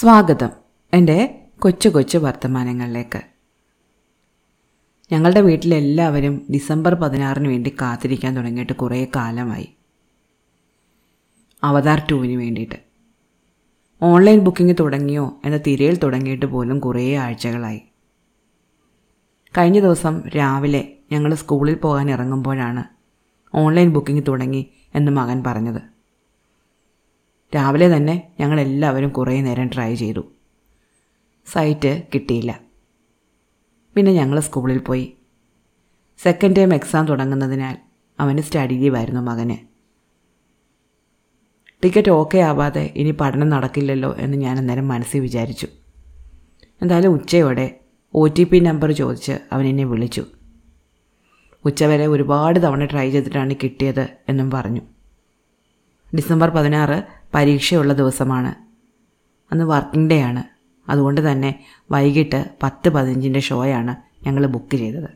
സ്വാഗതം. എന്റെ കൊച്ചു കൊച്ചു വർത്തമാനങ്ങളിലേക്ക്. ഞങ്ങളുടെ വീട്ടിലെല്ലാവരും ഡിസംബർ പതിനാറിന് വേണ്ടി കാത്തിരിക്കാൻ തുടങ്ങിയിട്ട് കുറേ കാലമായി. അവതാർ ടൂവിന് വേണ്ടിയിട്ട്. ഓൺലൈൻ ബുക്കിംഗ് തുടങ്ങിയോ എന്ന തിരയിൽ തുടങ്ങിയിട്ട് പോലും കുറേ ആഴ്ചകളായി. കഴിഞ്ഞ ദിവസം രാവിലെ ഞങ്ങൾ സ്കൂളിൽ പോകാൻ ഇറങ്ങുമ്പോഴാണ് ഓൺലൈൻ ബുക്കിംഗ് തുടങ്ങി എന്ന് മകൻ പറഞ്ഞത്. രാവിലെ തന്നെ ഞങ്ങളെല്ലാവരും കുറേ നേരം ട്രൈ ചെയ്തു. സൈറ്റ് കിട്ടിയില്ല. പിന്നെ ഞങ്ങൾ സ്കൂളിൽ പോയി. സെക്കൻഡ് ടൈം എക്സാം തുടങ്ങുന്നതിനാൽ അവന് സ്റ്റഡി ലീവായിരുന്നു മകന്. ടിക്കറ്റ് ഓക്കെ ആവാതെ ഇനി പഠനം നടക്കില്ലല്ലോ എന്ന് ഞാൻ അന്നേരം മനസ്സിൽ വിചാരിച്ചു. എന്തായാലും ഉച്ചയോടെ ഒ ടി പി നമ്പർ ചോദിച്ച് അവൻ എന്നെ വിളിച്ചു. ഉച്ചവരെ ഒരുപാട് തവണ ട്രൈ ചെയ്തിട്ടാണ് കിട്ടിയത് എന്നും പറഞ്ഞു. ഡിസംബർ പതിനാറ് പരീക്ഷയുള്ള ദിവസമാണ്. അന്ന് വർക്കിംഗ് ഡേ ആണ്. അതുകൊണ്ട് തന്നെ വൈകിട്ട് പത്ത് പതിനഞ്ചിന്റെ ഷോയാണ് ഞങ്ങൾ ബുക്ക് ചെയ്തത്.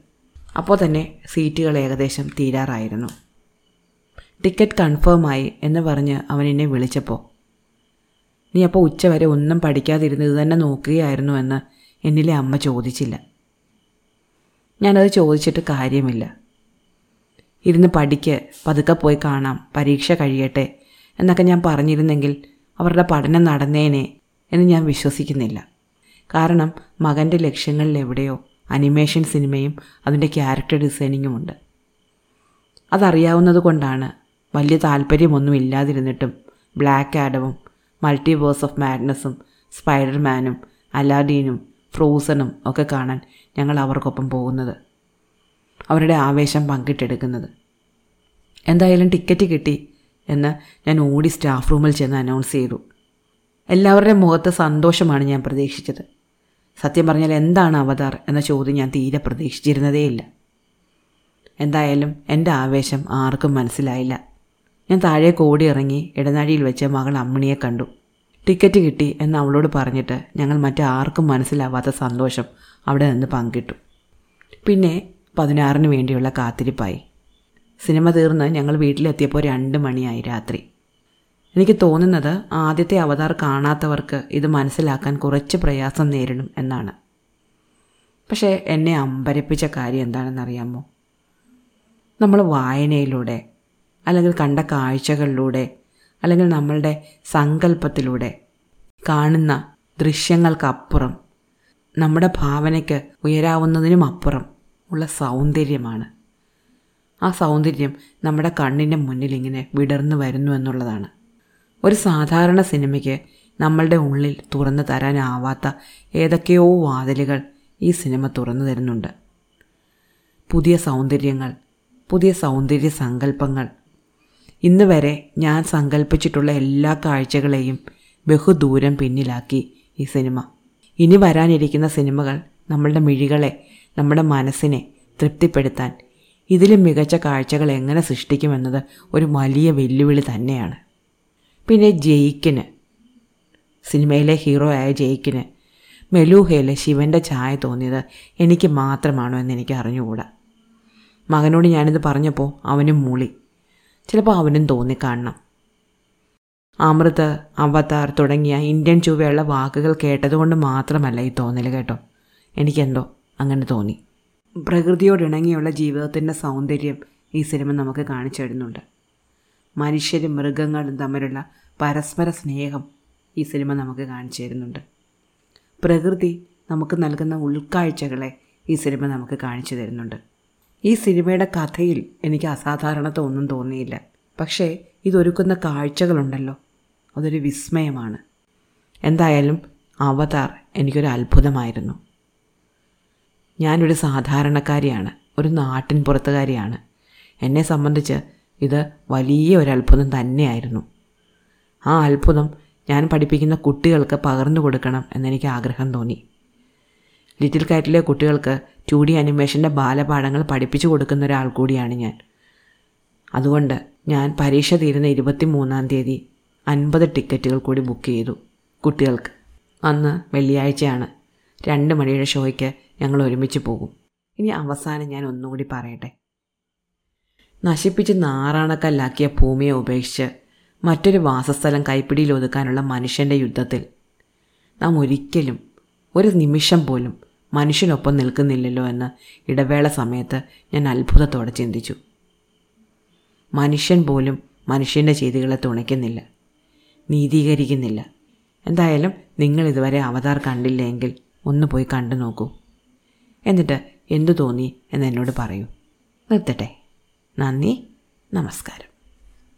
അപ്പോൾ തന്നെ സീറ്റുകൾ ഏകദേശം തീരാറായിരുന്നു. ടിക്കറ്റ് കൺഫേമായി എന്ന് പറഞ്ഞ് അവൻ എന്നെ വിളിച്ചപ്പോൾ നീ അപ്പോൾ ഉച്ചവരെ ഒന്നും പഠിക്കാതിരുന്ന് ഇത് തന്നെ നോക്കുകയായിരുന്നു എന്ന് എന്നിലെ അമ്മ ചോദിച്ചില്ല. ഞാനത് ചോദിച്ചിട്ട് കാര്യമില്ല. ഇരുന്ന് പഠിക്ക് പതുക്കെ പോയി കാണാം പരീക്ഷ കഴിയട്ടെ എന്നൊക്കെ ഞാൻ പറഞ്ഞിരുന്നെങ്കിൽ അവരുടെ പഠനം നടന്നേനെ എന്ന് ഞാൻ വിശ്വസിക്കുന്നില്ല. കാരണം മകന്റെ ലക്ഷ്യങ്ങളിൽ എവിടെയോ അനിമേഷൻ സിനിമയും അതിന്റെ ക്യാരക്ടർ ഡിസൈനിങ്ങുമുണ്ട്. അതറിയാവുന്നത് കൊണ്ടാണ് വലിയ താല്പര്യമൊന്നും ഇല്ലാതിരുന്നിട്ടും ബ്ലാക്ക് ആഡവും മൾട്ടിവേഴ്സ് ഓഫ് മാഡ്നസ്സും സ്പൈഡർമാനും അലാദീനും ഫ്രോസണും ഒക്കെ കാണാൻ ഞങ്ങൾ അവർക്കൊപ്പം പോകുന്നത്. അവരുടെ ആവേശം പങ്കിട്ടെടുക്കുന്നത്. എന്തായാലും ടിക്കറ്റ് കിട്ടി. എന്ന് ഞാൻ ഓടി സ്റ്റാഫ് റൂമിൽ ചെന്ന് അനൗൺസ് ചെയ്തു. എല്ലാവരുടെയും മുഖത്ത് സന്തോഷമാണ് ഞാൻ പ്രതീക്ഷിച്ചത്. സത്യം പറഞ്ഞാൽ എന്താണ് അവതാർ എന്ന ചോദ്യം ഞാൻ തീരെ പ്രതീക്ഷിച്ചിരുന്നതേയില്ല. എന്തായാലും എന്റെ ആവേശം ആർക്കും മനസ്സിലായില്ല. ഞാൻ താഴേക്ക് ഓടി ഇറങ്ങി ഇടനാഴിയിൽ വെച്ച് മകൾ അമ്മിണിയെ കണ്ടു. ടിക്കറ്റ് കിട്ടി എന്ന് അവളോട് പറഞ്ഞിട്ട് ഞങ്ങൾ മറ്റാർക്കും മനസ്സിലാവാത്ത സന്തോഷം അവിടെ നിന്ന് പങ്കിട്ടു. പിന്നെ പതിനാറിന് വേണ്ടിയുള്ള കാത്തിരിപ്പായി. സിനിമ തീർന്ന് ഞങ്ങൾ വീട്ടിലെത്തിയപ്പോൾ രണ്ട് മണിയായി രാത്രി. എനിക്ക് തോന്നുന്നത് ആദ്യത്തെ അവതാർ കാണാത്തവർക്ക് ഇത് മനസ്സിലാക്കാൻ കുറച്ച് പ്രയാസം നേരിടും എന്നാണ്. പക്ഷേ എന്നെ അമ്പരപ്പിച്ച കാര്യം എന്താണെന്നറിയാമോ? നമ്മൾ വായനയിലൂടെ അല്ലെങ്കിൽ കണ്ട കാഴ്ചകളിലൂടെ അല്ലെങ്കിൽ നമ്മളുടെ സങ്കല്പത്തിലൂടെ കാണുന്ന ദൃശ്യങ്ങൾക്കപ്പുറം നമ്മുടെ ഭാവനയ്ക്ക് ഉയരാവുന്നതിനും അപ്പുറം ഉള്ള സൗന്ദര്യമാണ്. ആ സൗന്ദര്യം നമ്മുടെ കണ്ണിന്റെ മുന്നിൽ ഇങ്ങനെ വിടർന്നു വരുന്നു എന്നുള്ളതാണ്. ഒരു സാധാരണ സിനിമയ്ക്ക് നമ്മളുടെ ഉള്ളിൽ തുറന്നു തരാനാവാത്ത ഏതൊക്കെയോ വാതിലുകൾ ഈ സിനിമ തുറന്നു തരുന്നുണ്ട്. പുതിയ സൗന്ദര്യങ്ങൾ പുതിയ സൗന്ദര്യ സങ്കല്പങ്ങൾ. ഇന്ന് വരെ ഞാൻ സങ്കല്പിച്ചിട്ടുള്ള എല്ലാ കാഴ്ചകളെയും ബഹുദൂരം പിന്നിലാക്കി ഈ സിനിമ. ഇനി വരാനിരിക്കുന്ന സിനിമകൾ നമ്മളുടെ മിഴികളെ നമ്മുടെ മനസ്സിനെ തൃപ്തിപ്പെടുത്താൻ ഇതിലും മികച്ച കാഴ്ചകൾ എങ്ങനെ സൃഷ്ടിക്കുമെന്നത് ഒരു വലിയ വെല്ലുവിളി തന്നെയാണ്. പിന്നെ ജയിക്കിന്. സിനിമയിലെ ഹീറോ ആയ ജയിക്കിന് മെലൂഹയിലെ ശിവന്റെ ചായ തോന്നിയത് എനിക്ക് മാത്രമാണോ എന്ന് എനിക്ക് അറിഞ്ഞുകൂടാ. മകനോട് ഞാനിത് പറഞ്ഞപ്പോൾ അവനും മൂളി. ചിലപ്പോൾ അവനും തോന്നിക്കാണണം. അമൃത് അവതാർ തുടങ്ങിയ ഇന്ത്യൻ ചുവയുള്ള വാക്കുകൾ കേട്ടതുകൊണ്ട് മാത്രമല്ല ഈ തോന്നൽ കേട്ടോ. എനിക്കെന്തോ അങ്ങനെ തോന്നി. പ്രകൃതിയോടിണങ്ങിയുള്ള ജീവിതത്തിന്റെ സൗന്ദര്യം ഈ സിനിമ നമുക്ക് കാണിച്ചു തരുന്നുണ്ട്. മനുഷ്യരും മൃഗങ്ങളും തമ്മിലുള്ള പരസ്പര സ്നേഹം ഈ സിനിമ നമുക്ക് കാണിച്ചു തരുന്നുണ്ട്. പ്രകൃതി നമുക്ക് നൽകുന്ന ഉൾക്കാഴ്ചകളെ ഈ സിനിമ നമുക്ക് കാണിച്ചു തരുന്നുണ്ട്. ഈ സിനിമയുടെ കഥയിൽ എനിക്ക് അസാധാരണത ഒന്നും തോന്നിയില്ല. പക്ഷേ ഇതൊരുക്കുന്ന കാഴ്ചകളുണ്ടല്ലോ. അതൊരു വിസ്മയമാണ്. എന്തായാലും അവതാർ എനിക്കൊരു അത്ഭുതമായിരുന്നു. ഞാനൊരു സാധാരണക്കാരിയാണ് ഒരു നാട്ടിൻ പുറത്തുകാരിയാണ്. എന്നെ സംബന്ധിച്ച് ഇത് വലിയ ഒരു അത്ഭുതം തന്നെയായിരുന്നു. ആ അത്ഭുതം ഞാൻ പഠിപ്പിക്കുന്ന കുട്ടികൾക്ക് പകർന്നു കൊടുക്കണം എന്നെനിക്ക് ആഗ്രഹം തോന്നി. ലിറ്റിൽ കാറ്റിലെ കുട്ടികൾക്ക് ടു ഡി അനിമേഷന്റെ ബാലപാഠങ്ങൾ പഠിപ്പിച്ചു കൊടുക്കുന്ന ഒരാൾ കൂടിയാണ് ഞാൻ. അതുകൊണ്ട് ഞാൻ പരീക്ഷ തീരുന്ന ഇരുപത്തി മൂന്നാം തീയതി അൻപത് ടിക്കറ്റുകൾ കൂടി ബുക്ക് ചെയ്തു കുട്ടികൾക്ക്. അന്ന് വെള്ളിയാഴ്ചയാണ്. രണ്ട് മണിയുടെ ഷോയ്ക്ക് ഞങ്ങൾ ഒരുമിച്ച് പോകും. ഇനി അവസാനം ഞാൻ ഒന്നുകൂടി പറയട്ടെ. നശിപ്പിച്ച് നാറാണക്കല്ലാക്കിയ ഭൂമിയെ ഉപേക്ഷിച്ച് മറ്റൊരു വാസസ്ഥലം കൈപ്പിടിയിൽ ഒതുക്കാനുള്ള മനുഷ്യന്റെ യുദ്ധത്തിൽ നാം ഒരിക്കലും ഒരു നിമിഷം പോലും മനുഷ്യനൊപ്പം നിൽക്കുന്നില്ലല്ലോ എന്ന് ഇടവേള സമയത്ത് ഞാൻ അത്ഭുതത്തോടെ ചിന്തിച്ചു. മനുഷ്യൻ പോലും മനുഷ്യന്റെ ചെയ്തികളെ തുണയ്ക്കുന്നില്ല നീതീകരിക്കുന്നില്ല. എന്തായാലും നിങ്ങൾ ഇതുവരെ അവതാർ കണ്ടില്ലെങ്കിൽ ഒന്ന് പോയി കണ്ടു നോക്കൂ എന്നിട്ട് എന്തു തോന്നി എന്ന് എന്നോട് പറയൂ. നിർത്തട്ടെ. നന്ദി. നമസ്കാരം.